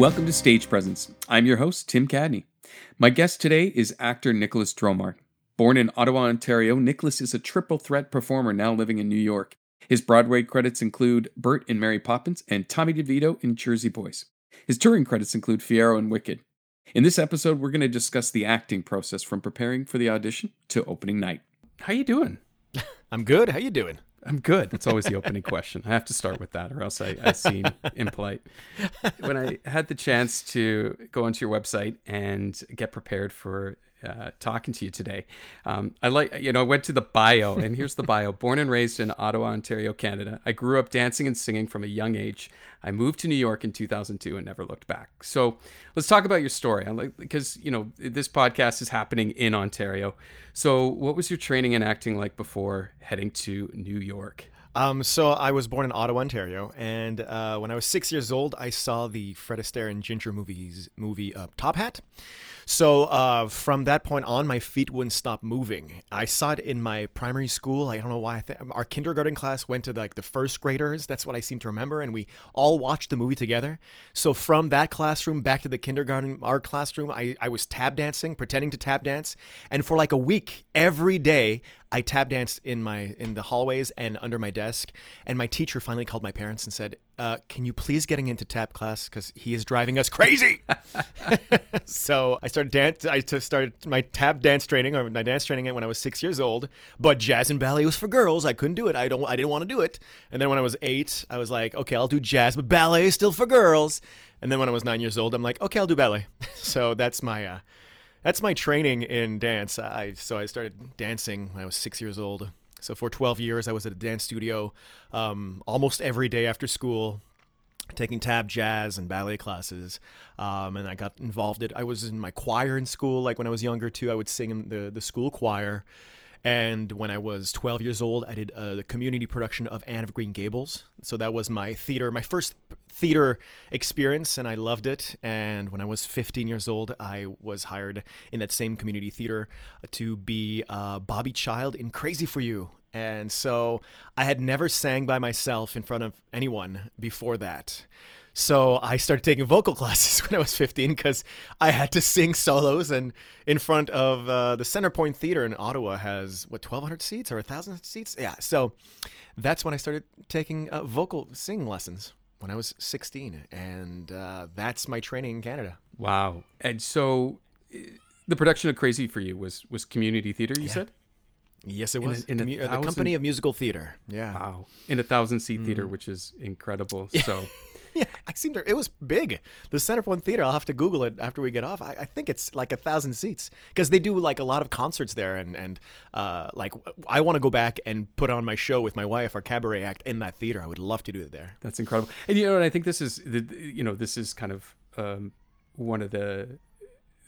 Welcome to Stage Presence. I'm your host, Tim Cadney. My guest today is actor Nicholas Dromard. Born in Ottawa, Ontario, Nicholas is a triple threat performer now living in New York. His Broadway credits include Bert in Mary Poppins and Tommy DeVito in Jersey Boys. His touring credits include Fiyero and Wicked. In this episode, we're going to discuss the acting process from preparing for the audition to opening night. How you doing? I'm good. How you doing? I'm good. That's always the opening question. I have to start with that, or else I, I seem impolite. When I had the chance to go onto your website and get prepared for uh, talking to you today. Um, I like, you know, I went to the bio, and here's the bio. Born and raised in Ottawa, Ontario, Canada. I grew up dancing and singing from a young age. I moved to New York in 2002 and never looked back. So let's talk about your story. I like because you know this podcast is happening in Ontario. So what was your training and acting like before heading to New York? Um, so I was born in Ottawa, Ontario, and uh, when I was six years old, I saw the Fred Astaire and Ginger movies movie uh, Top Hat. So uh, from that point on, my feet wouldn't stop moving. I saw it in my primary school. I don't know why. Th- our kindergarten class went to like the first graders. That's what I seem to remember, and we all watched the movie together. So from that classroom back to the kindergarten art classroom, I, I was tap dancing, pretending to tap dance, and for like a week, every day, I tap danced in my in the hallways and under my desk. And my teacher finally called my parents and said, uh, "Can you please getting into tap class because he is driving us crazy." so I started dance. I started my tap dance training or my dance training when I was six years old. But jazz and ballet was for girls. I couldn't do it. I don't. I didn't want to do it. And then when I was eight, I was like, okay, I'll do jazz, but ballet is still for girls. And then when I was nine years old, I'm like, okay, I'll do ballet. so that's my. Uh, that's my training in dance. I so I started dancing when I was six years old. So for 12 years, I was at a dance studio um, almost every day after school, taking tap jazz and ballet classes. Um, and I got involved. In, I was in my choir in school. Like when I was younger too, I would sing in the the school choir. And when I was 12 years old, I did a community production of Anne of Green Gables. So that was my theater, my first theater experience, and I loved it. And when I was 15 years old, I was hired in that same community theater to be uh, Bobby Child in Crazy for You. And so I had never sang by myself in front of anyone before that. So I started taking vocal classes when I was 15 because I had to sing solos and in front of uh, the Centrepointe Theater in Ottawa has what 1,200 seats or 1,000 seats. Yeah, so that's when I started taking uh, vocal singing lessons when I was 16, and uh, that's my training in Canada. Wow! And so the production of Crazy for You was was community theater. You yeah. said. Yes, it was. In a, in a thousand... the Company of Musical Theater. Yeah. Wow. In a thousand seat mm. theater, which is incredible. So yeah, I seem to. It was big. The Centrepointe Theater. I'll have to Google it after we get off. I, I think it's like a thousand seats because they do like a lot of concerts there, and and uh, like I want to go back and put on my show with my wife, our cabaret act in that theater. I would love to do it there. That's incredible. And you know, and I think this is the you know this is kind of um, one of the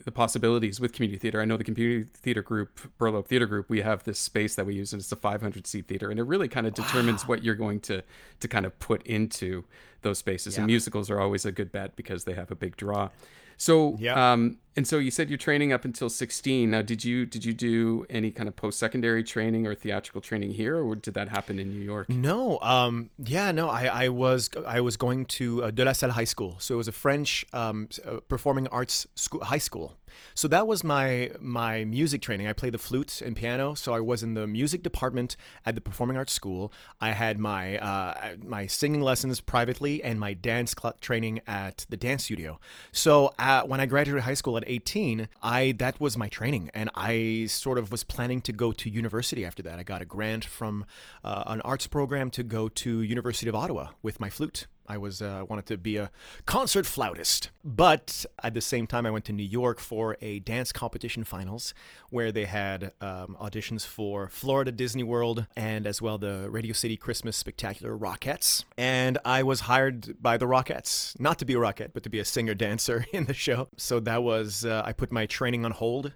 the possibilities with community theater. I know the community theater group, Burlope Theater Group, we have this space that we use, and it's a 500 seat theater, and it really kind of determines wow. what you're going to to kind of put into those spaces. Yeah. And musicals are always a good bet because they have a big draw. So, yeah. um, and so you said you're training up until 16. Now, did you did you do any kind of post secondary training or theatrical training here, or did that happen in New York? No. Um, yeah, no. I, I was I was going to uh, De La Salle High School, so it was a French um, uh, performing arts school, high school. So that was my my music training. I played the flute and piano, so I was in the music department at the performing arts school. I had my uh, my singing lessons privately and my dance cl- training at the dance studio. So uh, when I graduated high school at 18, I that was my training, and I sort of was planning to go to university after that. I got a grant from uh, an arts program to go to University of Ottawa with my flute. I was uh, wanted to be a concert flautist, but at the same time, I went to New York for a dance competition finals, where they had um, auditions for Florida Disney World and as well the Radio City Christmas Spectacular Rockettes. And I was hired by the Rockettes, not to be a Rockette, but to be a singer dancer in the show. So that was uh, I put my training on hold.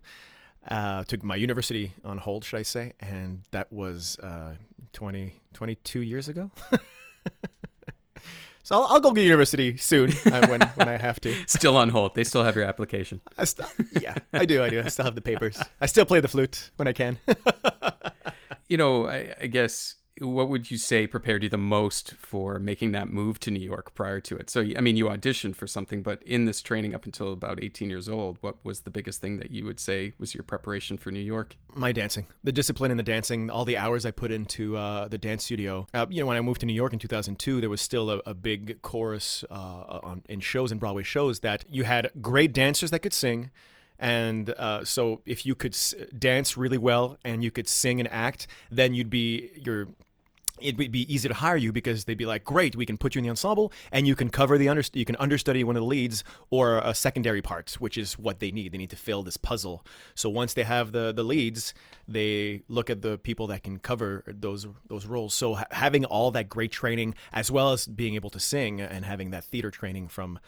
Uh, took my university on hold, should I say, and that was uh, 20, 22 years ago. So I'll, I'll go to university soon uh, when, when I have to. Still on hold. They still have your application. I st- yeah, I do. I do. I still have the papers. I still play the flute when I can. you know, I, I guess what would you say prepared you the most for making that move to New York prior to it? So, I mean, you auditioned for something, but in this training up until about 18 years old, what was the biggest thing that you would say was your preparation for New York? My dancing, the discipline in the dancing, all the hours I put into uh, the dance studio. Uh, you know, when I moved to New York in 2002, there was still a, a big chorus uh, on, in shows and Broadway shows that you had great dancers that could sing and uh, so, if you could s- dance really well and you could sing and act, then you'd be your it would be easy to hire you because they'd be like, "Great, we can put you in the ensemble, and you can cover the under, you can understudy one of the leads or a secondary part, which is what they need. They need to fill this puzzle. So once they have the the leads, they look at the people that can cover those those roles. So ha- having all that great training, as well as being able to sing and having that theater training from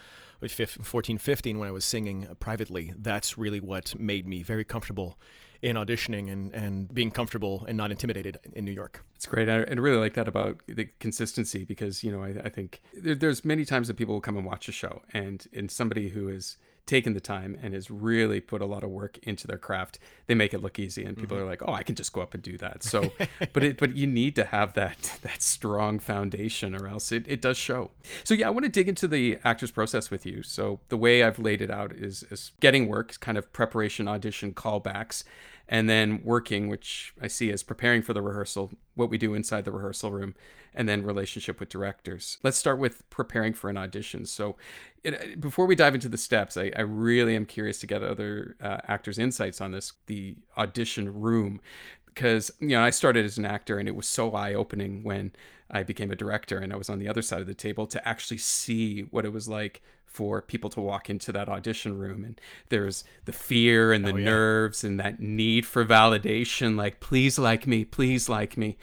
14, 15 when I was singing privately, that's really what made me very comfortable in auditioning and, and being comfortable and not intimidated in New York. It's great. I, I really like that about the consistency because, you know, I, I think there, there's many times that people will come and watch a show and, and somebody who is taken the time and has really put a lot of work into their craft, they make it look easy, and people mm-hmm. are like, "Oh, I can just go up and do that." So, but it but you need to have that that strong foundation, or else it, it does show. So yeah, I want to dig into the actor's process with you. So the way I've laid it out is is getting work, kind of preparation, audition, callbacks, and then working, which I see as preparing for the rehearsal, what we do inside the rehearsal room, and then relationship with directors. Let's start with preparing for an audition. So, it, before we dive into the steps, I, I really am curious to get other uh, actors' insights on this the audition room. Because, you know, I started as an actor and it was so eye opening when I became a director and I was on the other side of the table to actually see what it was like for people to walk into that audition room and there's the fear and the oh, yeah. nerves and that need for validation like please like me please like me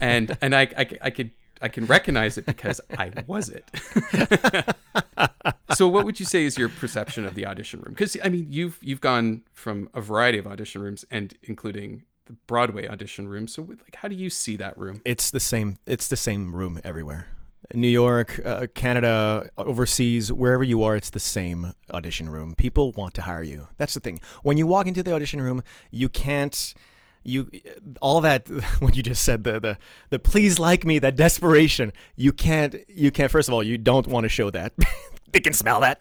and and I, I, I could I can recognize it because I was it. so, what would you say is your perception of the audition room? Because I mean, you've you've gone from a variety of audition rooms, and including the Broadway audition room. So, like, how do you see that room? It's the same. It's the same room everywhere. New York, uh, Canada, overseas, wherever you are, it's the same audition room. People want to hire you. That's the thing. When you walk into the audition room, you can't you all that what you just said the the the please like me that desperation you can't you can't first of all you don't want to show that they can smell that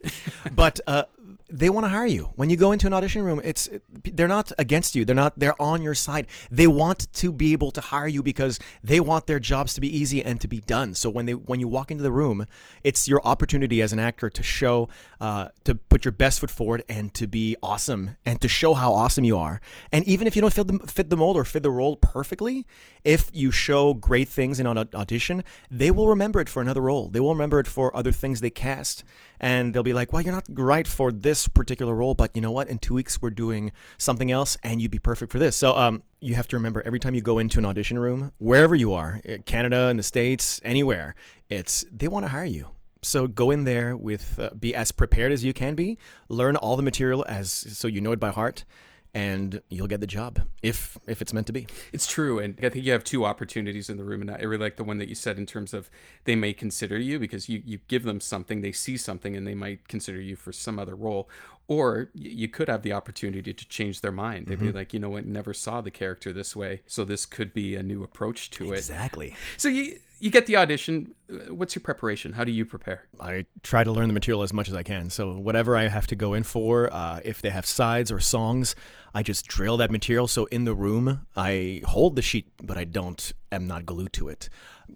but uh, they want to hire you. When you go into an audition room, it's they're not against you. They're not they're on your side. They want to be able to hire you because they want their jobs to be easy and to be done. So when they when you walk into the room, it's your opportunity as an actor to show uh, to put your best foot forward and to be awesome and to show how awesome you are. And even if you don't fit the fit the mold or fit the role perfectly, if you show great things in an audition, they will remember it for another role. They will remember it for other things they cast and they'll be like, "Well, you're not right for this particular role, but you know what? In two weeks, we're doing something else, and you'd be perfect for this." So, um, you have to remember every time you go into an audition room, wherever you are, eh, Canada, in the states, anywhere, it's they want to hire you. So go in there with uh, be as prepared as you can be. Learn all the material as so you know it by heart, and you'll get the job if if it's meant to be. It's true, and I think you have two opportunities in the room, and I really like the one that you said in terms of they may consider you because you you give them something, they see something, and they might consider you for some other role, or you could have the opportunity to change their mind. They'd mm-hmm. be like, you know what, never saw the character this way, so this could be a new approach to it. Exactly. So you you get the audition. What's your preparation? How do you prepare? I try to learn the material as much as I can. So whatever I have to go in for, uh, if they have sides or songs, I just drill that material. So in the room, I hold the sheet, but I don't. am not glued to it.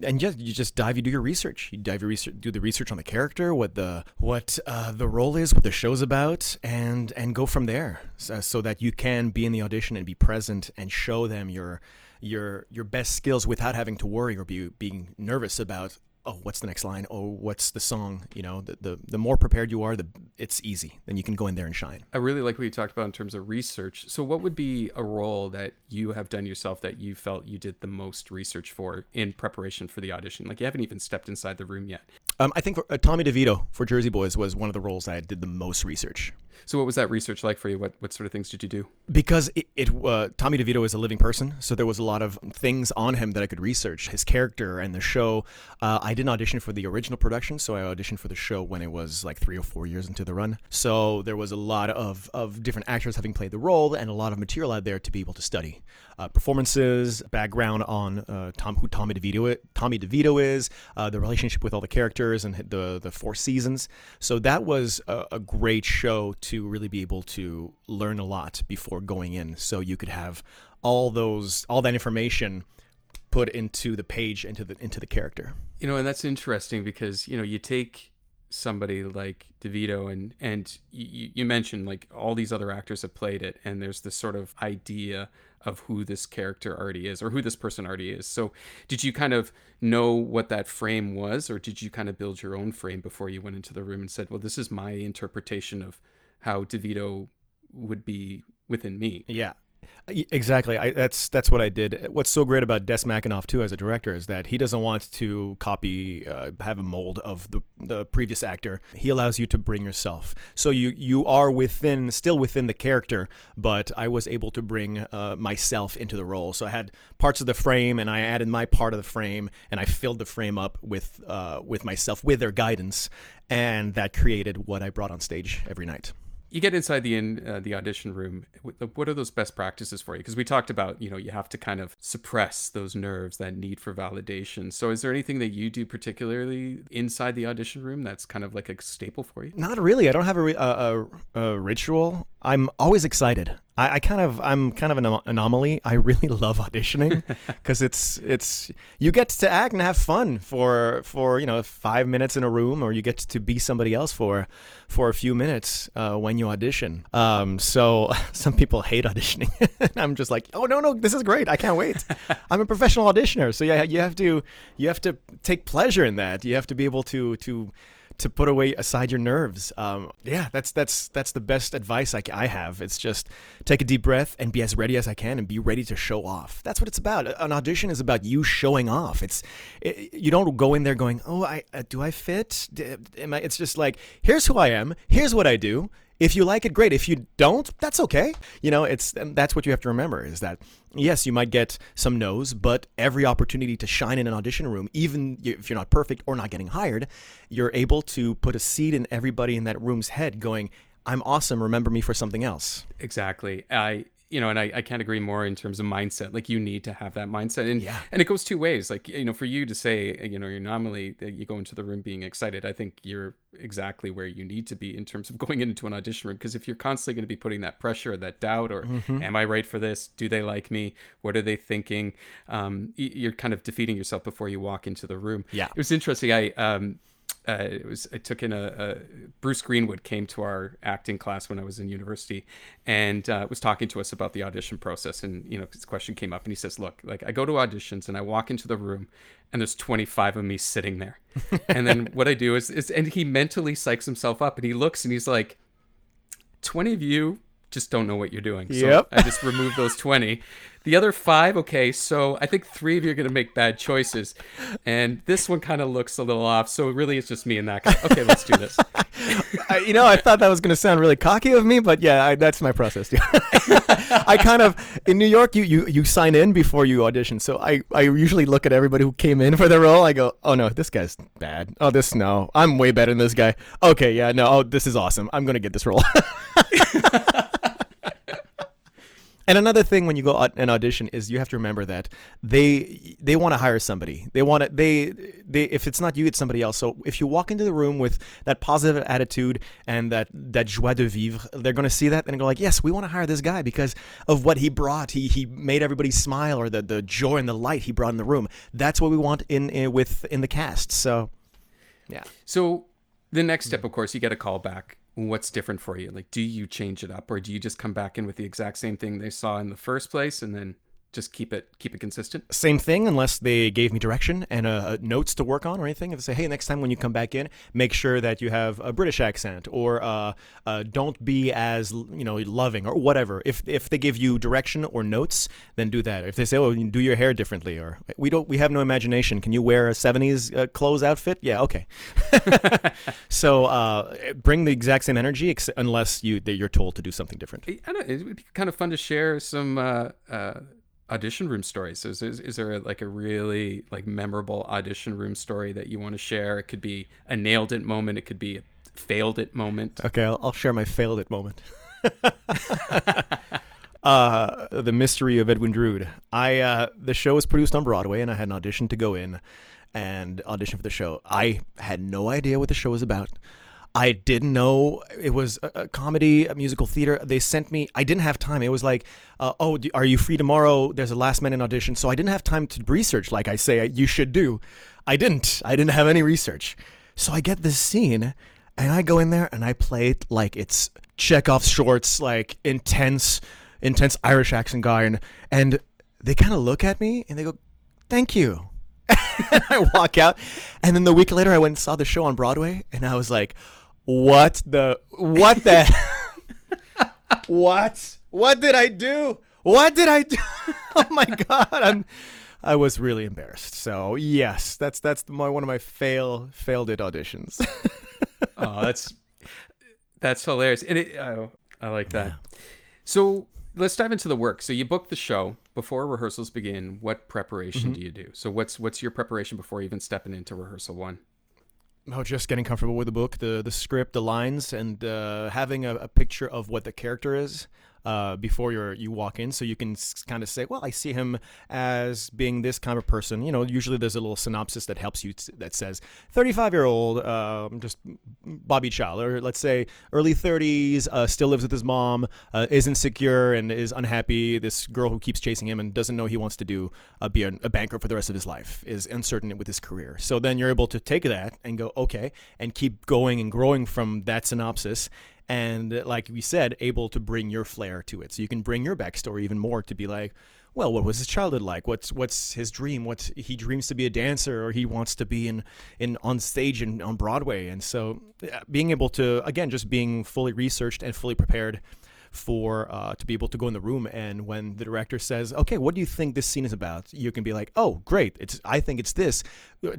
And just you just dive. You do your research. You dive your research. Do the research on the character, what the what uh, the role is, what the show's about, and and go from there. So, so that you can be in the audition and be present and show them your your your best skills without having to worry or be being nervous about oh what's the next line? Oh what's the song? You know the the, the more prepared you are the it's easy. Then you can go in there and shine. I really like what you talked about in terms of research. So what would be a role that you have done yourself that you felt you did the most research for in preparation for the audition? Like you haven't even stepped inside the room yet Um, I think for, uh, Tommy DeVito for Jersey Boys was one of the roles I did the most research. So, what was that research like for you? What what sort of things did you do? Because it, it uh, Tommy DeVito is a living person, so there was a lot of things on him that I could research. His character and the show. Uh, I didn't audition for the original production, so I auditioned for the show when it was like three or four years into the run. So there was a lot of of different actors having played the role, and a lot of material out there to be able to study uh, performances, background on uh, Tom who Tommy DeVito Tommy DeVito is, uh, the relationship with all the characters, and the the four seasons. So that was a, a great show to really be able to learn a lot before going in. So you could have all those all that information put into the page into the into the character. You know, and that's interesting because you know you take somebody like DeVito and and you, you mentioned like all these other actors have played it, and there's this sort of idea of who this character already is or who this person already is. So, did you kind of know what that frame was, or did you kind of build your own frame before you went into the room and said, "Well, this is my interpretation of how DeVito would be within me"? Yeah, Exactly. I, that's that's what I did. What's so great about Des McAnuff too, as a director, is that he doesn't want to copy, uh, have a mold of the the previous actor. He allows you to bring yourself. So you you are within, still within the character, but I was able to bring uh, myself into the role. So I had parts of the frame, and I added my part of the frame, and I filled the frame up with uh, with myself, with their guidance, and that created what I brought on stage every night you get inside the in uh, the audition room what are those best practices for you? Because we talked about you know you have to kind of suppress those nerves that need for validation. So is there anything that you do particularly inside the audition room that's kind of like a staple for you? Not really. I don't have a, a, a, a ritual i'm always excited I, I kind of I'm kind of an anomaly. I really love auditioning because it's it's you get to act and have fun for for you know five minutes in a room, or you get to be somebody else for for a few minutes uh, when you audition. Um, so some people hate auditioning. I'm just like, oh no no, this is great. I can't wait. I'm a professional auditioner, so yeah, you have to you have to take pleasure in that. You have to be able to to to put away aside your nerves. Um, yeah, that's that's that's the best advice I, I have. It's just take a deep breath and be as ready as I can and be ready to show off. That's what it's about. An audition is about you showing off. It's it, you don't go in there going, oh, I uh, do I fit? Am I? It's just like here's who I am. Here's what I do if you like it, great. If you don't, that's okay. You know, it's that's what you have to remember is that yes, you might get some no's, but every opportunity to shine in an audition room, even if you're not perfect or not getting hired, you're able to put a seed in everybody in that room's head, going, "I'm awesome. Remember me for something else." Exactly. I you know, and I, I can't agree more in terms of mindset. Like you need to have that mindset, and yeah. and it goes two ways. Like you know, for you to say, you know, you're normally you go into the room being excited. I think you're exactly where you need to be in terms of going into an audition room. Because if you're constantly going to be putting that pressure, or that doubt, or mm-hmm. am I right for this? Do they like me? What are they thinking? Um, you're kind of defeating yourself before you walk into the room. Yeah, it was interesting. I um, uh, it was I took in a, a, Bruce Greenwood came to our acting class when I was in university and uh, was talking to us about the audition process and you know his question came up and he says look like I go to auditions and I walk into the room and there's 25 of me sitting there and then what I do is, is and he mentally psychs himself up and he looks and he's like 20 of you just don't know what you're doing. So yep. I just remove those 20. The other five, okay, so I think three of you are going to make bad choices. And this one kind of looks a little off. So really, it's just me and that guy. Okay, let's do this. I, you know, I thought that was going to sound really cocky of me, but yeah, I, that's my process. I kind of, in New York, you, you, you sign in before you audition. So I, I usually look at everybody who came in for the role. I go, oh no, this guy's bad. Oh, this, no, I'm way better than this guy. Okay, yeah, no, oh, this is awesome. I'm going to get this role. And another thing when you go an audition is you have to remember that they they want to hire somebody. They want to they they if it's not you, it's somebody else. So if you walk into the room with that positive attitude and that that joie de vivre, they're going to see that and go like, yes, we want to hire this guy because of what he brought. He he made everybody smile or the the joy and the light he brought in the room. That's what we want in, in with in the cast. So yeah. So the next step, of course, you get a call back what's different for you? Like, do you change it up or do you just come back in with the exact same thing they saw in the first place and then just keep it keep it consistent. Same thing, unless they gave me direction and uh, notes to work on or anything. If they say, "Hey, next time when you come back in, make sure that you have a British accent," or uh, uh, "Don't be as you know loving," or whatever. If if they give you direction or notes, then do that. If they say, "Oh, do your hair differently," or "We don't, we have no imagination. Can you wear a '70s uh, clothes outfit?" Yeah, okay. so uh, bring the exact same energy, ex- unless you that you're told to do something different. I don't, it would be kind of fun to share some uh, uh, audition room stories. Is, is, is there a, like a really like memorable audition room story that you want to share? It could be a nailed it moment. It could be a failed it moment. Okay, I'll, I'll share my failed it moment. uh, the mystery of Edwin Drood. I uh, the show was produced on Broadway, and I had an audition to go in and audition for the show. I had no idea what the show was about. I didn't know it was a, a, comedy, a musical theater. They sent me. I didn't have time. It was like, uh, oh, are you free tomorrow? There's a last minute audition, so I didn't have time to research like I say you should do. I didn't. I didn't have any research. So I get this scene, and I go in there and I play it like it's Chekhov's shorts, like intense, intense Irish accent guy, and and they kind of look at me and they go, "Thank you." and I walk out, and then the week later I went and saw the show on Broadway, and I was like what the what the what what did I do? What did I do? oh my god, I'm I was really embarrassed. So yes, that's that's my one of my fail failed it auditions. oh, that's that's hilarious, and it, oh, I like that. Yeah. So let's dive into the work. So you book the show before rehearsals begin. What preparation mm-hmm. do you do? So what's what's your preparation before even stepping into rehearsal one? Oh, just getting comfortable with the book, the the script, the lines, and uh, having a, a, picture of what the character is uh, before you you walk in, so you can kind of say, "Well, I see him as being this kind of person." You know, usually there's a little synopsis that helps you t- that says 35 year old, uh, just Bobby Child, or let's say early 30s, uh, still lives with his mom, uh, is insecure and is unhappy. This girl who keeps chasing him and doesn't know he wants to do uh, be a, a banker for the rest of his life is uncertain with his career. So then you're able to take that and go, okay, and keep going and growing from that synopsis and like we said, able to bring your flair to it. So you can bring your backstory even more to be like, well, what was his childhood like? What's what's his dream? What he dreams to be a dancer, or he wants to be in in on stage and on Broadway. And so, being able to again, just being fully researched and fully prepared for uh, to be able to go in the room and when the director says okay what do you think this scene is about you can be like oh great it's i think it's this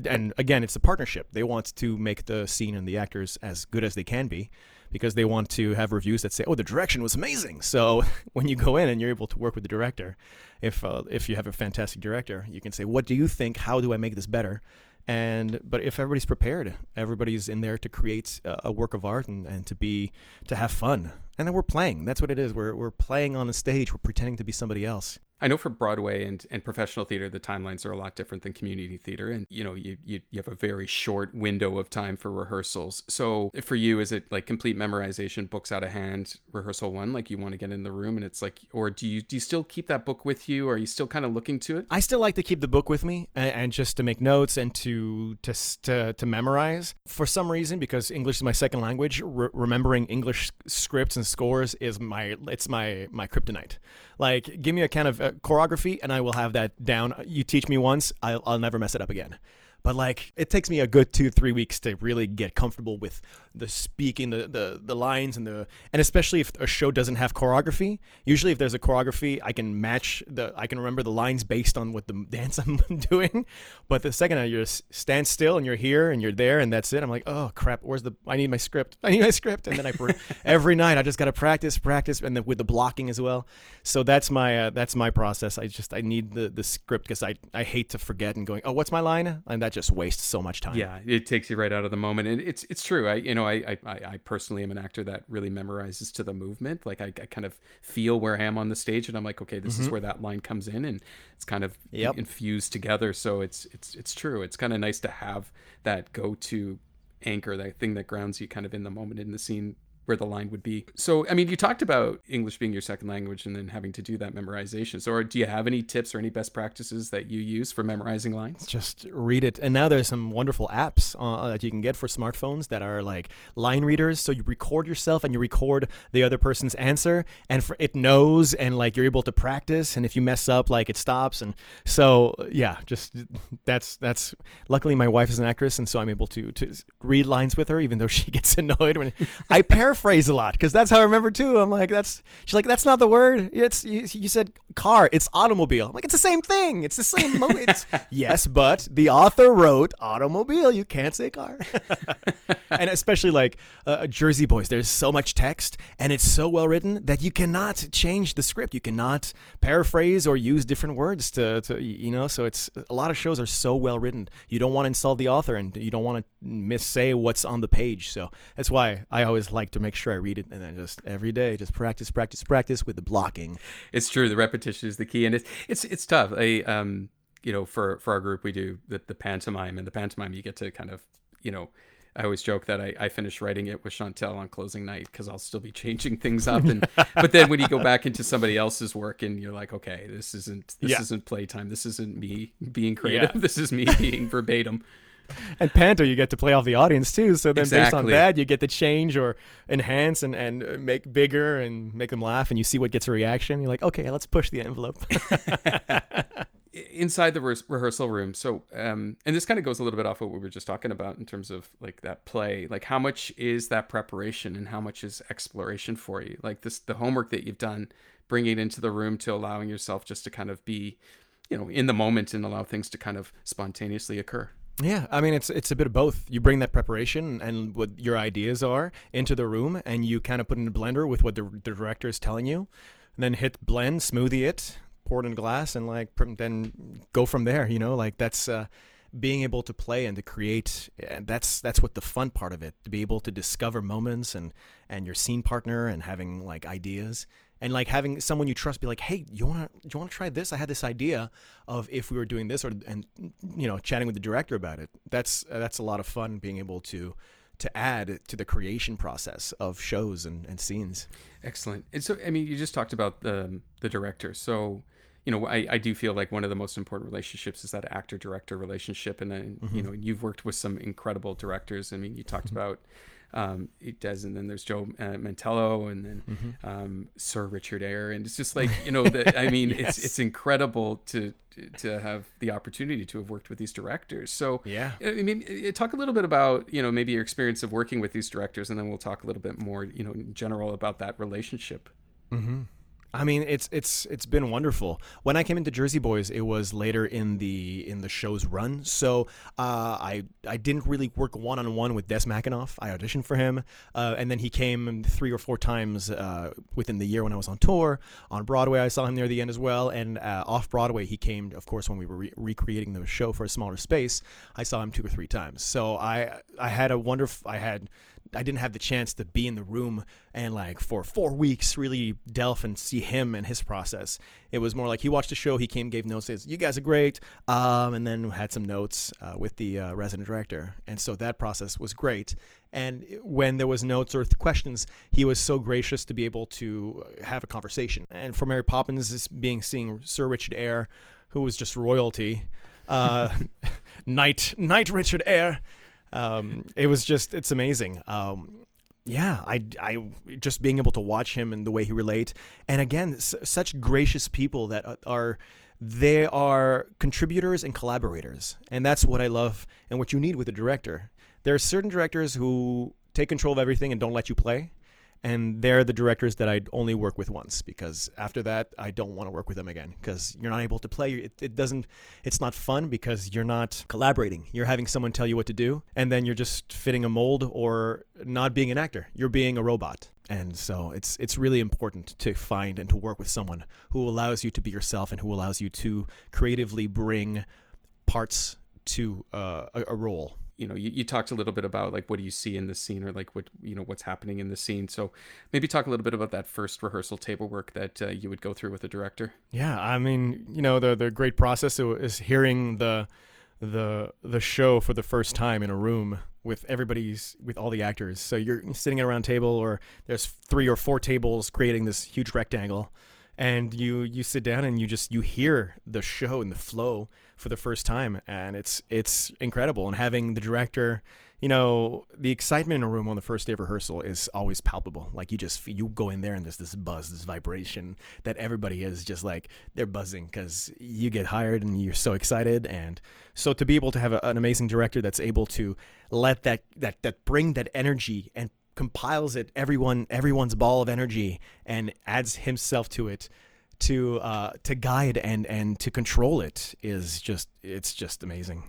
and again it's a partnership they want to make the scene and the actors as good as they can be because they want to have reviews that say, "Oh, the direction was amazing." So when you go in and you're able to work with the director, if uh, if you have a fantastic director, you can say, "What do you think? How do I make this better?" And but if everybody's prepared, everybody's in there to create a, a work of art and, and to be to have fun, and then we're playing. That's what it is. We're we're playing on a stage. We're pretending to be somebody else. I know for Broadway and, and professional theater, the timelines are a lot different than community theater. And, you know, you, you, you have a very short window of time for rehearsals. So for you, is it like complete memorization, books out of hand, rehearsal one, like you want to get in the room and it's like, or do you, do you still keep that book with you? Or are you still kind of looking to it? I still like to keep the book with me and, and just to make notes and to, to, to, to memorize for some reason, because English is my second language, re- remembering English scripts and scores is my, it's my, my kryptonite. Like, give me a kind of uh, choreography, and I will have that down. You teach me once, I'll, I'll never mess it up again. But like, it takes me a good two, three weeks to really get comfortable with the speaking, the, the the lines, and the and especially if a show doesn't have choreography. Usually, if there's a choreography, I can match the I can remember the lines based on what the dance I'm doing. But the second I just stand still and you're here and you're there and that's it, I'm like, oh crap, where's the? I need my script. I need my script, and then I every night I just gotta practice, practice, and then with the blocking as well. So that's my uh, that's my process. I just I need the the script because I I hate to forget and going, oh, what's my line? And that just wastes so much time. Yeah, it takes you right out of the moment, and it's it's true. I you know know, I, I, I personally am an actor that really memorizes to the movement. Like I, I kind of feel where I am on the stage, and I'm like, okay, this mm-hmm. is where that line comes in, and it's kind of yep. infused together. So it's it's it's true. It's kind of nice to have that go to anchor, that thing that grounds you kind of in the moment in the scene where the line would be. So, I mean, you talked about English being your second language and then having to do that memorization. So, do you have any tips or any best practices that you use for memorizing lines? Just read it. And now there's some wonderful apps uh, that you can get for smartphones that are like line readers. So you record yourself and you record the other person's answer, and for, it knows, and like you're able to practice. And if you mess up, like it stops. And so, yeah, just that's that's. Luckily, my wife is an actress, and so I'm able to to read lines with her, even though she gets annoyed when I paraphrase a lot because that's how I remember too. I'm like, that's she's like, that's not the word. It's you, you said car. It's automobile. I'm like, it's the same thing. It's the same. Mo- it's, yes, but the author wrote automobile. You can't say car. and especially like uh, Jersey Boys, there's so much text and it's so well written that you cannot change the script. You cannot paraphrase or use different words to, to you know. So it's a lot of shows are so well written. You don't want to insult the author and you don't want to missay what's on the page. So that's why I always like to make sure I read it and then just every day just practice, practice, practice with the blocking. It's true. The repetition is the key, and it's it's it's tough. I um you know for for our group we do the the pantomime and the pantomime you get to kind of you know I always joke that I, I finished writing it with Chantel on closing night because I'll still be changing things up. And but then when you go back into somebody else's work and you're like, okay, this isn't this Yeah. isn't playtime. This isn't me being creative. Yeah. This is me being verbatim. And Panto, you get to play off the audience too. So then, based on that, you get to change or enhance and, and uh, make bigger and make them laugh, and you see what gets a reaction. You're like, okay, let's push the envelope. inside the re- rehearsal room so um and this kind of goes a little bit off what we were just talking about in terms of like that play like how much is that preparation and how much is exploration for you like this the homework that you've done bringing it into the room to allowing yourself just to kind of be you know in the moment and allow things to kind of spontaneously occur Yeah, I mean it's it's a bit of both. You bring that preparation and what your ideas are into the room, and you kind of put in a blender with what the, the director is telling you, and then hit blend, smoothie it, pour it in glass, and like then go from there. You know, like that's uh, being able to play and to create. And that's that's what the fun part of it to be able to discover moments and and your scene partner and having like ideas and like having someone you trust be like, hey, you want to you want to try this? I had this idea of if we were doing this, or and you know, chatting with the director about it. That's that's a lot of fun being able to to add to the creation process of shows and, and scenes. Excellent. And so, I mean, you just talked about the the director. So, you know, I, I do feel like one of the most important relationships is that actor director relationship. And then, mm-hmm. you know, you've worked with some incredible directors. I mean, you talked mm-hmm. about um, Des, and then there's Joe uh, Mantello, and then um, Sir Richard Eyre, and it's just like you know, the, I mean, Yes. it's it's incredible to to have the opportunity to have worked with these directors. So, Yeah. I mean, uh, talk a little bit about you know maybe your experience of working with these directors, and then we'll talk a little bit more you know in general about that relationship. Mm-hmm. I mean, it's it's it's been wonderful. When I came into Jersey Boys, it was later in the in the show's run, so uh, I I didn't really work one on one with Des McAnuff. I auditioned for him, uh, and then he came three or four times uh, within the year when I was on tour. On Broadway, I saw him near the end as well, and uh, off Broadway, he came, of course, when we were re- recreating the show for a smaller space. I saw him two or three times. So I I had a wonderful I had I didn't have the chance to be in the room and like for four weeks really delve and see him and his process. It was more like he watched the show, he came, gave notes, says, "You guys are great," um, and then had some notes uh, with the uh, resident director, and so that process was great. And when there was notes or questions, he was so gracious to be able to have a conversation. And for Mary Poppins, being seeing Sir Richard Eyre, who was just royalty, uh, Knight Knight Richard Eyre um, it was just it's amazing. Um, yeah I, I just being able to watch him and the way he relate. And again s- such gracious people that uh, are they are contributors and collaborators. And that's what i love and what you need with a director. There are certain directors who take control of everything and don't let you play and they're the directors that I'd only work with once because after that I don't want to work with them again because you're not able to play. It, it doesn't. It's not fun because you're not collaborating. You're having someone tell you what to do, and then you're just fitting a mold or not being an actor. You're being a robot. And so it's it's really important to find and to work with someone who allows you to be yourself and who allows you to creatively bring parts to uh, a, a role. You know you, you talked a little bit about like what do you see in the scene or like what you know what's happening in the scene so maybe talk a little bit about that first rehearsal table work that uh, you would go through with the director Yeah, I mean, you know, the the great process is hearing the the the show for the first time in a room with everybody's with all the actors. So you're sitting at a round table, or there's three or four tables creating this huge rectangle, and you you sit down and you just you hear the show and the flow for the first time, and it's it's incredible. And having the director you know, the excitement in a room on the first day of rehearsal is always palpable. Like you just you go in there and there's this buzz, this vibration that everybody is just like they're buzzing because you get hired and you're so excited. And so to be able to have a, an amazing director that's able to let that that that bring that energy and compiles it everyone everyone's ball of energy and adds himself to it to uh, to guide and and to control it is just it's just amazing.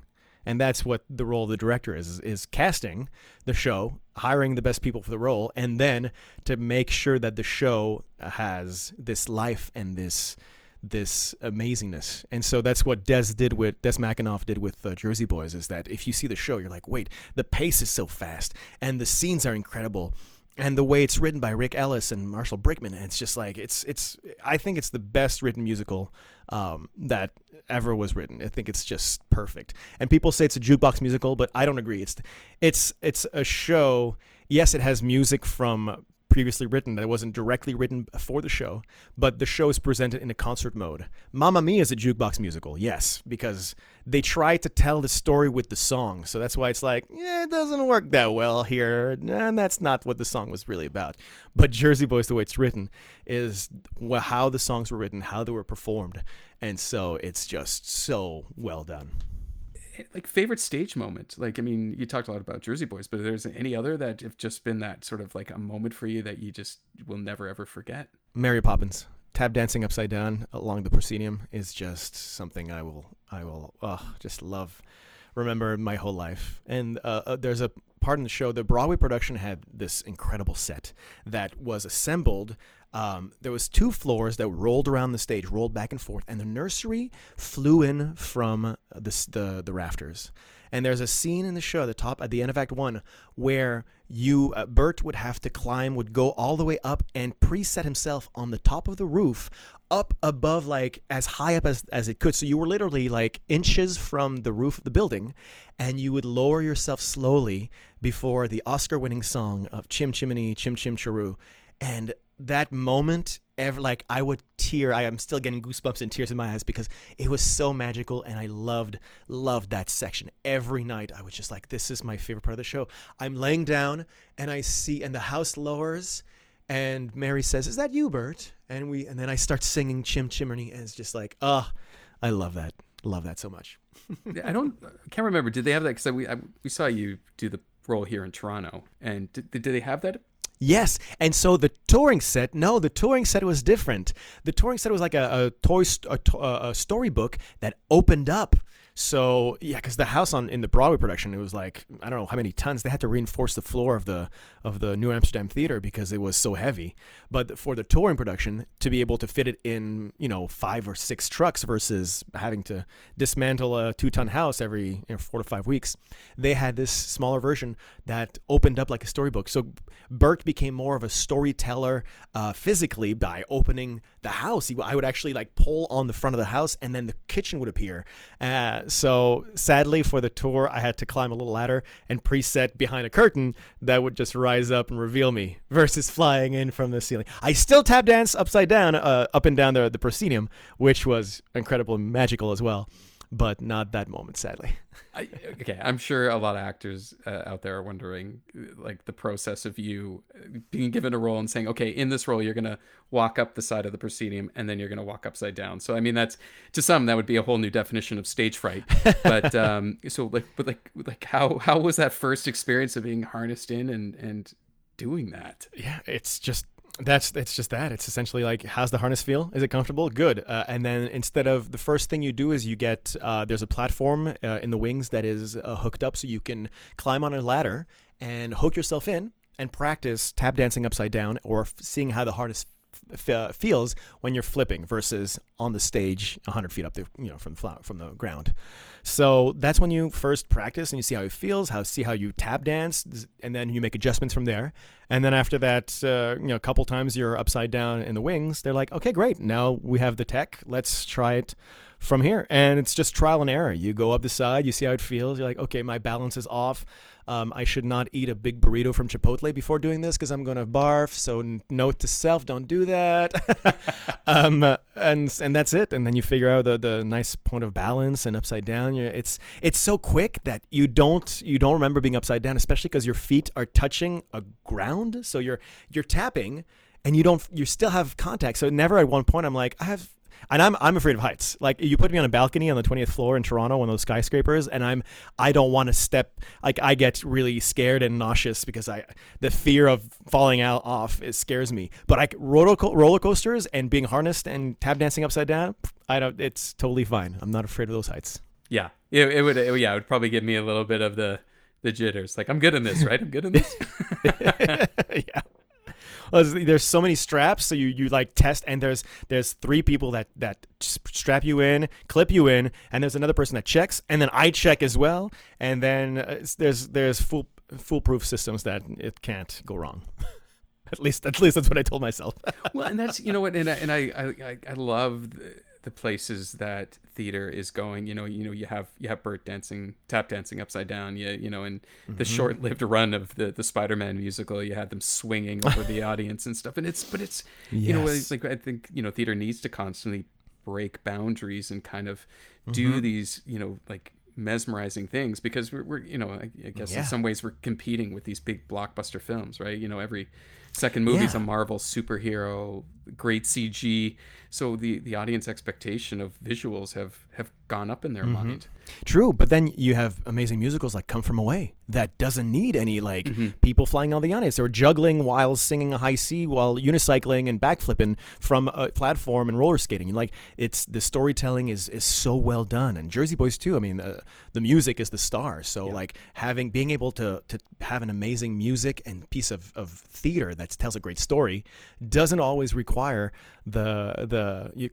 And that's what the role of the director is, is casting the show hiring the best people for the role and then to make sure that the show has this life and this this amazingness. And so that's what des did with des McAnuff did with uh, jersey boys is that if you see the show you're like wait the pace is so fast and the scenes are incredible and the way it's written by Rick Elice and Marshall Brickman, it's just like it's it's. I think it's the best written musical um, that ever was written. I think it's just perfect. And people say it's a jukebox musical, but I don't agree. It's it's it's a show. Yes, it has music from previously written that it wasn't directly written for the show, but the show is presented in a concert mode. Mamma Mia is a jukebox musical, yes, because they try to tell the story with the song. So that's why it's like, yeah, it doesn't work that well here. And that's not what the song was really about. But Jersey Boys, the way it's written, is how the songs were written, how they were performed. And so it's just so well done like favorite stage moment? Like i mean you talked a lot about jersey boys but there's any other that have just been that sort of like a moment for you that you just will never ever forget? Mary poppins. Tap dancing upside down along the proscenium is just something i will i will uh, just love remember my whole life and uh, uh, there's a part in the show the broadway production had this incredible set that was assembled um, there was two floors that rolled around the stage, rolled back and forth, and the nursery flew in from the the, the rafters. And there's a scene in the show, the top at the end of Act One, where you uh, Bert would have to climb, would go all the way up and preset himself on the top of the roof, up above like as high up as as it could. So you were literally like inches from the roof of the building, and you would lower yourself slowly before the Oscar-winning song of Chim Chimney Chim Chim Cheroo, and that moment ever like I would tear. I am still getting goosebumps and tears in my eyes because it was so magical and I loved loved that section. Every night I was just like this is my favorite part of the show. I'm laying down and I see and the house lowers and Mary says, "Is that you, Bert?" And we and then I start singing Chim Chimney and it's just like, "Oh, I love that. Love that so much." I don't I can't remember. Did they have that cuz we I, we saw you do the role here in Toronto and did, did they have that Yes, and so the touring set, no, the touring set was different. The touring set was like a, a toy, a, a storybook that opened up so yeah, because the house on in the Broadway production, it was like I don't know how many tons. They had to reinforce the floor of the of the New Amsterdam Theater because it was so heavy. But for the touring production, to be able to fit it in, you know, five or six trucks versus having to dismantle a two ton house every you know, four to five weeks, they had this smaller version that opened up like a storybook. So Bert became more of a storyteller uh, physically by opening the house. I would actually like pull on the front of the house, and then the kitchen would appear. Uh, so sadly for the tour, I had to climb a little ladder and preset behind a curtain that would just rise up and reveal me versus flying in from the ceiling. I still tap dance upside down, uh, up and down the, the proscenium, which was incredible and magical as well but not that moment, sadly. I, okay, I'm sure a lot of actors uh, out there are wondering, like the process of you being given a role and saying, okay, in this role, you're gonna walk up the side of the proscenium and then you're gonna walk upside down. So, I mean, that's to some that would be a whole new definition of stage fright. But um, so like, but like, like how how was that first experience of being harnessed in and and doing that? Yeah, it's just that's it's just that. It's essentially like, how's the harness feel? Is it comfortable? Good. Uh, and then instead of the first thing you do is you get uh, there's a platform uh, in the wings that is uh, hooked up, so you can climb on a ladder and hook yourself in and practice tap dancing upside down or f- seeing how the harness f- feels when you're flipping versus on the stage 100 feet up the you know from the from the ground. So that's when you first practice and you see how it feels, how see how you tap dance, and then you make adjustments from there. And then after that, uh, you know, a couple times you're upside down in the wings. They're like, okay, great, now we have the tech. Let's try it from here. And it's just trial and error. You go up the side, you see how it feels. You're like, okay, my balance is off. Um, I should not eat a big burrito from Chipotle before doing this because I'm going to barf. So note to self: don't do that. um, and and that's it. And then you figure out the, the nice point of balance and upside down. you it's it's so quick that you don't you don't remember being upside down, especially because your feet are touching a ground. So you're you're tapping and you don't you still have contact. So never at one point I'm like I have and I'm I'm afraid of heights. Like you put me on a balcony on the 20th floor in Toronto, one of those skyscrapers, and I'm I don't want to step. Like I get really scared and nauseous because I the fear of falling out off it scares me. But like roller roller coasters and being harnessed and tap dancing upside down, I don't. It's totally fine. I'm not afraid of those heights. Yeah, it, it would. It, yeah, it would probably give me a little bit of the the jitters. Like I'm good in this, right? I'm good in this. yeah there's so many straps, so you you like test, and there's there's three people that that strap you in, clip you in, and there's another person that checks, and then I check as well, and then uh, there's there's fool foolproof systems that it can't go wrong. at least at least that's what I told myself. well, and that's you know what, and I, and I I I love. The, the places that theater is going. You know, you know, you have you have Bert dancing, tap dancing upside down. You you know, in mm-hmm. the short-lived run of the the Spider-Man musical, you had them swinging over the audience and stuff. And it's but it's yes. you know, it's like I think you know, theater needs to constantly break boundaries and kind of do mm-hmm. these you know like mesmerizing things because we're, we're you know I, I guess yeah. in some ways we're competing with these big blockbuster films right you know every second movie's yeah. a marvel superhero great cg so the the audience expectation of visuals have have gone up in their mm-hmm. mind. True, but then you have amazing musicals like Come From Away that doesn't need any like mm-hmm. people flying on the audience or juggling while singing a high C while unicycling and backflipping from a platform and roller skating. Like it's the storytelling is is so well done, and Jersey Boys too. I mean, uh, the music is the star. So yeah. like having being able to to have an amazing music and piece of of theater that tells a great story doesn't always require the the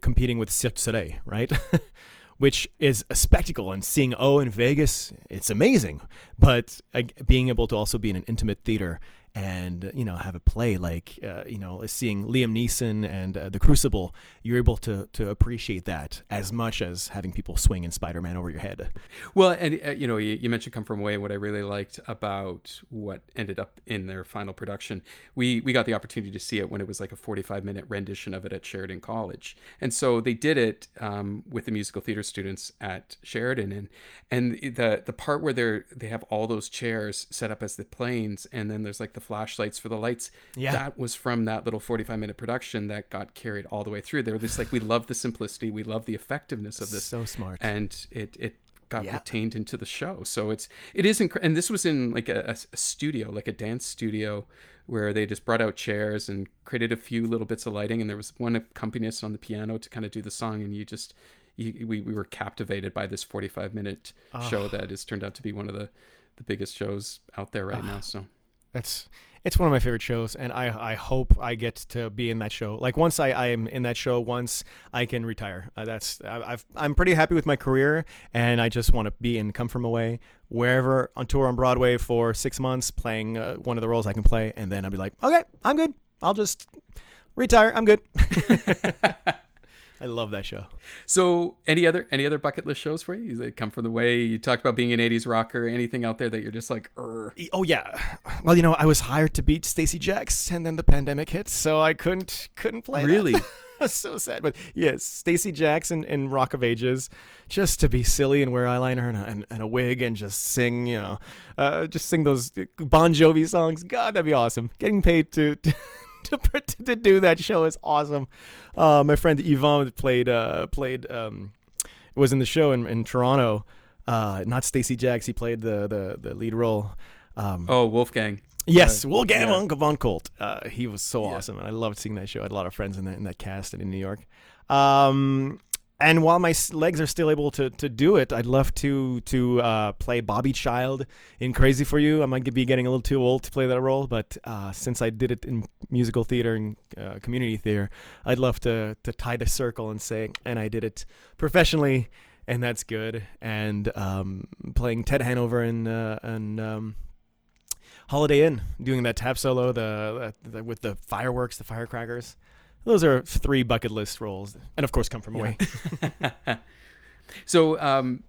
competing with Cirque du Soleil, right? Which is a spectacle, and seeing O in Vegas, it's amazing. But uh, being able to also be in an intimate theater and you know have a play like uh, you know seeing Liam Neeson and uh, The Crucible, you're able to to appreciate that as much as having people swing in Spider-Man over your head. Well, and uh, you know you, you, mentioned Come From Away. What I really liked about what ended up in their final production, we we got the opportunity to see it when it was like a 45 minute rendition of it at Sheridan College, and so they did it um, with the musical theater students at Sheridan, and and the the part where they're they have all those chairs set up as the planes, and then there's like the flashlights for the lights. Yeah. That was from that little 45 minute production that got carried all the way through. They were just like, we love the simplicity, we love the effectiveness of this. So smart. And it, it, got yeah. retained into the show so it's it is inc- and this was in like a, a, studio like a dance studio where they just brought out chairs and created a few little bits of lighting and there was one accompanist on the piano to kind of do the song and you just you, we, we were captivated by this 45 minute oh. show that has turned out to be one of the the biggest shows out there right oh. now ah. so that's it's one of my favorite shows, and I I hope I get to be in that show. Like once I I am in that show, once I can retire. Uh, that's I, I've I'm pretty happy with my career, and I just want to be in Come From Away wherever on tour on Broadway for six months, playing uh, one of the roles I can play, and then I'll be like, okay, I'm good. I'll just retire. I'm good. I love that show. So, any other any other bucket list shows for you? They come from the way you talked about being an '80s rocker. Anything out there that you're just like, Urgh. oh yeah. Well, you know, I was hired to beat Stacee Jaxx, and then the pandemic hit, so I couldn't couldn't play. Really. so sad, but yes, Stacee Jackson in Rock of Ages, just to be silly and wear eyeliner and a, and, and a wig and just sing, you know, uh, just sing those Bon Jovi songs. God, that'd be awesome. Getting paid to, to to, to do that show is awesome. Uh, my friend Yvonne played uh, played um, was in the show in, in Toronto. Uh, not Stacee Jaxx. He played the the, the lead role. Um, oh, Wolfgang. Yes, uh, Wolfgang yeah. von Colt. Uh, he was so yeah. awesome, and I loved seeing that show. I had a lot of friends in that in that cast and in New York. Um, and while my legs are still able to, to do it, I'd love to to uh, play Bobby Child in Crazy for You. I might be getting a little too old to play that role, but uh, since I did it in musical theater and uh, community theater, I'd love to to tie the circle and say, and I did it professionally, and that's good. And um, playing Ted Hanover in uh, and um, Holiday Inn, doing that tap solo, the, the with the fireworks, the firecrackers those are three bucket list roles, and of course, come from away. so, um,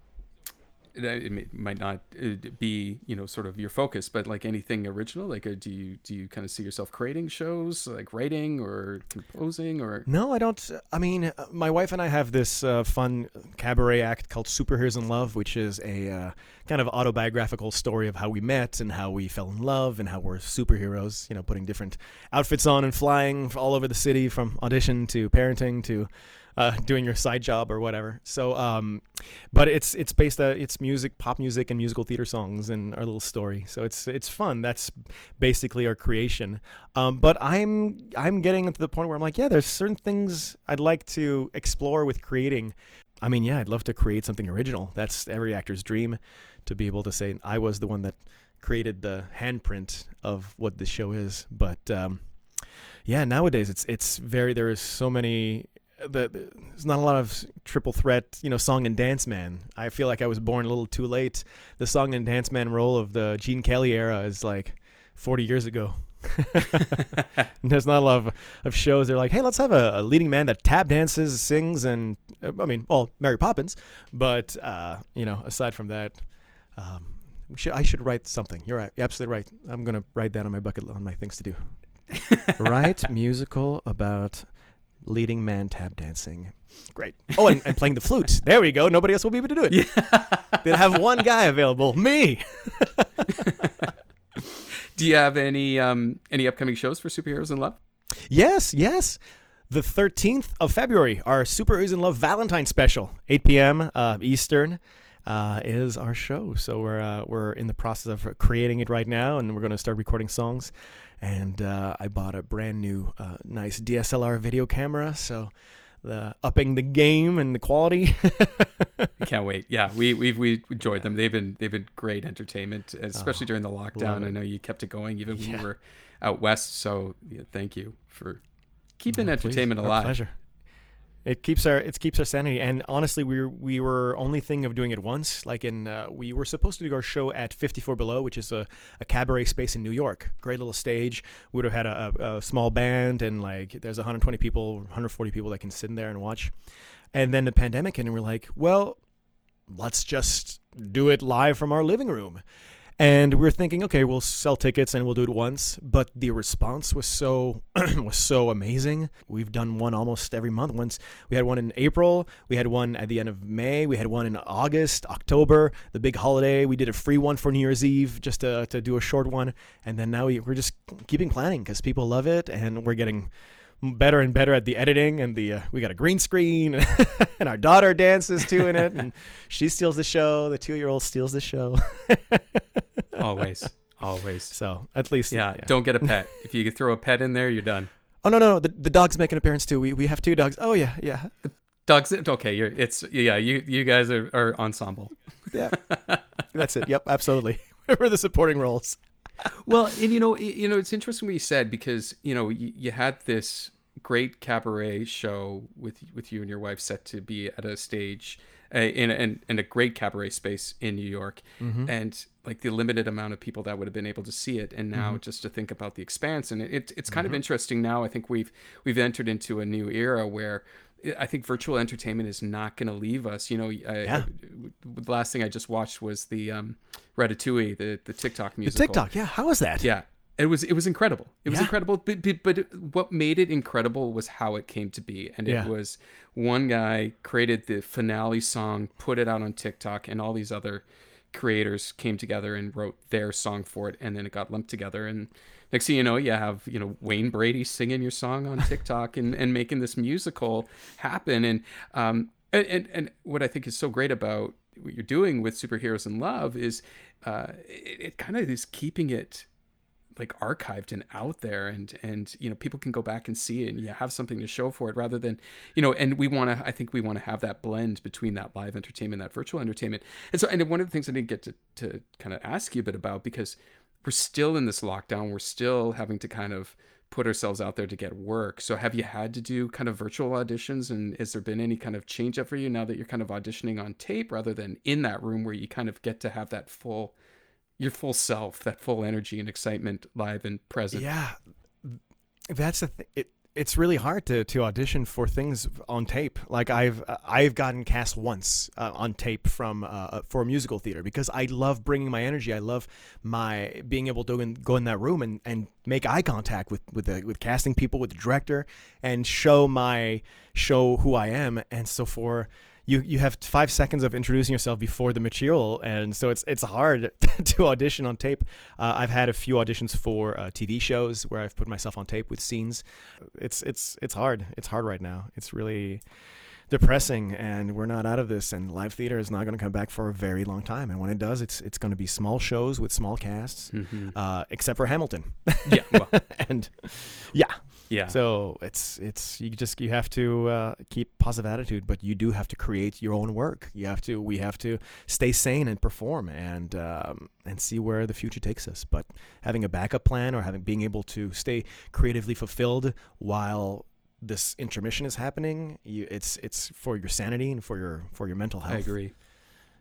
it, it might not uh, be you know sort of your focus but like anything original like uh, do you do you kind of see yourself creating shows like writing or composing or No, I don't. I mean, uh, my wife and I have this uh, fun cabaret act called Superheroes in Love, which is a uh, kind of autobiographical story of how we met and how we fell in love and how we're superheroes, you know, putting different outfits on and flying all over the city from audition to parenting to uh, doing your side job or whatever. So, um, but it's it's based on it's music, pop music, and musical theater songs, and our little story. So it's it's fun. That's basically our creation. Um, but I'm I'm getting to the point where I'm like, yeah, there's certain things I'd like to explore with creating. I mean, yeah, I'd love to create something original. That's every actor's dream, to be able to say I was the one that created the handprint of what the show is. But um, yeah, nowadays it's it's very there is so many the, there's not a lot of triple threat, you know, song and dance man. I feel like I was born a little too late. The song and dance man role of the Gene Kelly era is like 40 years ago. there's not a lot of, of shows. They're like, hey, let's have a, a, leading man that tap dances, sings, and I mean, well, Mary Poppins. But uh, you know, aside from that, um, should, I should write something. You're right, You're absolutely right. I'm gonna write that on my bucket on my things to do. write musical about leading man tap dancing. Great. Oh, and, and playing the flute. There we go. Nobody else will be able to do it. Yeah. They'll have one guy available. Me. do you have any um, any upcoming shows for Superheroes in Love? Yes, yes. The 13th of February, our Superheroes in Love Valentine special, 8 p.m. Uh, Eastern. Uh, is our show. So we're uh, we're in the process of creating it right now, and we're going to start recording songs and uh, I bought a brand new, uh, nice DSLR video camera. So the upping the game and the quality. Can't wait. Yeah, we we've we enjoyed them. They've been they've been great entertainment, especially oh, during the lockdown. I know you kept it going even when we were out west. So yeah, thank you for keeping entertainment please. alive. Our pleasure. It keeps our it keeps our sanity, and honestly, we were, we were only thinking of doing it once. Like in, uh, we were supposed to do our show at 54 Below, which is a, a cabaret space in New York. Great little stage. We would have had a, a, a small band, and like there's 120 people, 140 people that can sit in there and watch. And then the pandemic, and we're like, well, let's just do it live from our living room. And we are thinking, okay, we'll sell tickets and we'll do it once. But the response was so was so amazing. We've done one almost every month. Once we had one in April, we had one at the end of May, we had one in August, October, the big holiday. We did a free one for New Year's Eve just to, to do a short one. And then now we, we're just keeping planning because people love it and we're getting better and better at the editing and the uh, we got a green screen and our daughter dances too in it and she steals the show the two year old steals the show always, always. So at least, yeah, yeah, Don't get a pet. if you throw a pet in there, you're done. Oh no, no, no. the the dogs make an appearance too. We we have two dogs. Oh yeah, yeah. The dogs. Okay, you're. It's yeah. You you guys are, are ensemble. Yeah, that's it. Yep, absolutely. We're the supporting roles. well, and you know, you know, it's interesting what you said because you know you, you had this great cabaret show with with you and your wife set to be at a stage in, in, in a great cabaret space in New York, mm-hmm. and like the limited amount of people that would have been able to see it, and now mm-hmm. just to think about the expanse, and it, it's kind mm-hmm. of interesting now. I think we've we've entered into a new era where I think virtual entertainment is not going to leave us. You know, I, yeah. I, the last thing I just watched was the um, Ratatouille, the the TikTok musical. The TikTok, yeah. How was that? Yeah, it was it was incredible. It was yeah. incredible. But, but, but what made it incredible was how it came to be, and yeah. it was one guy created the finale song, put it out on TikTok, and all these other creators came together and wrote their song for it, and then it got lumped together. And next thing you know, you have you know Wayne Brady singing your song on TikTok and and making this musical happen. And um and and, and what I think is so great about what you're doing with superheroes in love is uh it, it kind of is keeping it like archived and out there and and you know people can go back and see it and you have something to show for it rather than you know and we want to i think we want to have that blend between that live entertainment that virtual entertainment. And so and one of the things i didn't get to, to kind of ask you a bit about because we're still in this lockdown we're still having to kind of put ourselves out there to get work. So have you had to do kind of virtual auditions and has there been any kind of change up for you now that you're kind of auditioning on tape rather than in that room where you kind of get to have that full your full self, that full energy and excitement live and present. Yeah. That's the thing. It, it's really hard to, to audition for things on tape. Like I've I've gotten cast once uh, on tape from uh, for a musical theater because I love bringing my energy. I love my being able to go in, go in that room and, and make eye contact with with the with casting people, with the director, and show my show who I am. And so for you you have five seconds of introducing yourself before the material, and so it's it's hard to audition on tape. Uh, I've had a few auditions for uh, TV shows where I've put myself on tape with scenes. It's it's it's hard. It's hard right now. It's really depressing and we're not out of this and live theater is not going to come back for a very long time and when it does it's it's going to be small shows with small casts mm-hmm. uh, except for hamilton yeah well. and yeah yeah. So it's it's you just you have to uh, keep positive attitude, but you do have to create your own work. You have to we have to stay sane and perform and um, and see where the future takes us. But having a backup plan or having being able to stay creatively fulfilled while this intermission is happening, you, it's it's for your sanity and for your for your mental health. I agree.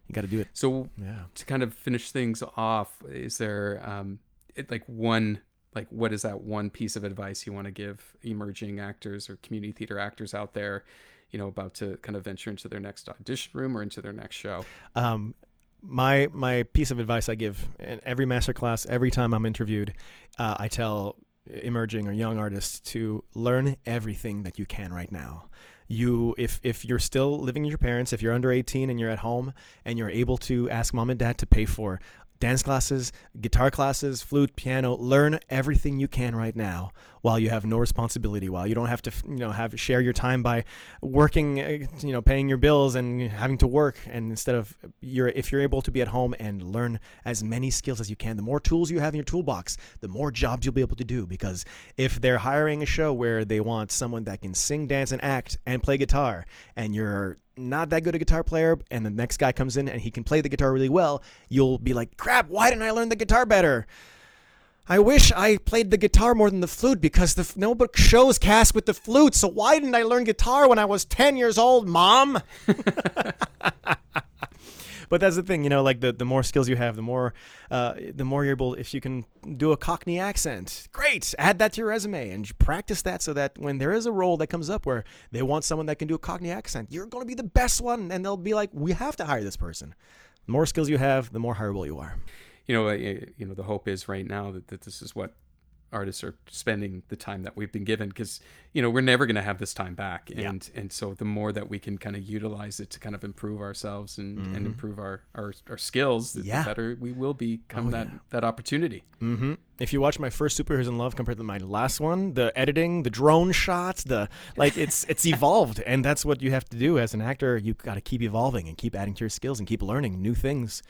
You got to do it. So yeah. to kind of finish things off, is there um, it, like one like what is that one piece of advice you want to give emerging actors or community theater actors out there you know about to kind of venture into their next audition room or into their next show? Um, my my piece of advice i give in every masterclass every time i'm interviewed uh, i tell emerging or young artists to learn everything that you can right now. You if if you're still living with your parents if you're under 18 and you're at home and you're able to ask mom and dad to pay for dance classes, guitar classes, flute, piano. Learn everything you can right now while you have no responsibility, while you don't have to, you know, have share your time by working, uh, you know, paying your bills and having to work. And instead of you're, if you're able to be at home and learn as many skills as you can, the more tools you have in your toolbox, the more jobs you'll be able to do. Because if they're hiring a show where they want someone that can sing, dance, and act and play guitar, and you're not that good a guitar player and the next guy comes in and he can play the guitar really well, you'll be like, crap, why didn't I learn the guitar better? I wish I played the guitar more than the flute because the no book shows cast with the flute. So why didn't I learn guitar when I was 10 years old, mom? but that's the thing, you know, like the, the more skills you have, the more uh, the more you're able. If you can do a Cockney accent, great. Add that to your resume and practice that so that when there is a role that comes up where they want someone that can do a Cockney accent, you're going to be the best one, and they'll be like, we have to hire this person. The more skills you have, the more hireable you are. You know, you know, the hope is right now that, that this is what artists are spending the time that we've been given because you know we're never going to have this time back and yeah. and so the more that we can kind of utilize it to kind of improve ourselves and, mm-hmm. and improve our, our our skills the, yeah. better we will become oh, that yeah. that opportunity mm-hmm. if you watch my first superheroes in love compared to my last one the editing the drone shots the like it's it's evolved and that's what you have to do as an actor you got to keep evolving and keep adding to your skills and keep learning new things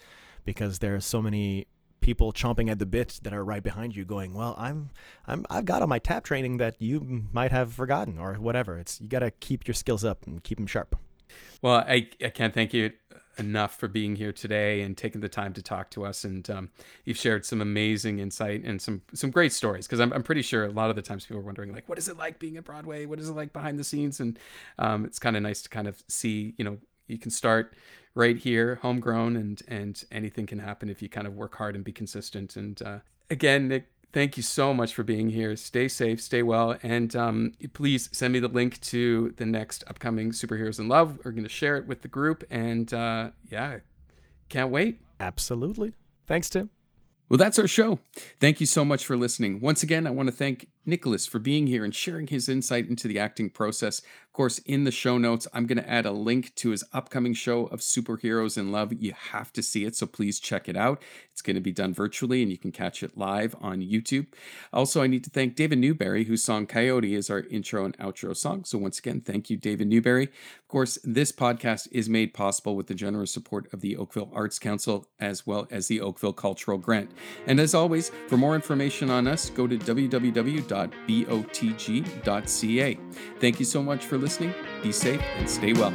because there are so many people chomping at the bit that are right behind you going well i'm i'm i've got on my tap training that you might have forgotten or whatever. It's you got to keep your skills up and keep them sharp. Well i i can't thank you enough for being here today and taking the time to talk to us. And um, you've shared some amazing insight and some some great stories because I'm, I'm pretty sure a lot of the times people are wondering like what is it like being at broadway? What is it like behind the scenes? And um, it's kind of nice to kind of see you know you can start right here, homegrown, and and anything can happen if you kind of work hard and be consistent. And uh, again, Nick, thank you so much for being here. Stay safe, stay well, and um, please send me the link to the next upcoming Superheroes in Love. We're going to share it with the group, and uh, yeah, can't wait. Absolutely. Thanks, Tim. Well, that's our show. Thank you so much for listening. Once again, I want to thank Nicholas for being here and sharing his insight into the acting process. Of course, in the show notes, I'm going to add a link to his upcoming show of Superheroes in Love. You have to see it, so please check it out. It's going to be done virtually and you can catch it live on YouTube. Also, I need to thank David Newberry, whose song Coyote is our intro and outro song. So, once again, thank you, David Newberry. Of course, this podcast is made possible with the generous support of the Oakville Arts Council as well as the Oakville Cultural Grant. And as always, for more information on us, go to www.botg.ca. Thank you so much for listening. Be safe and stay well.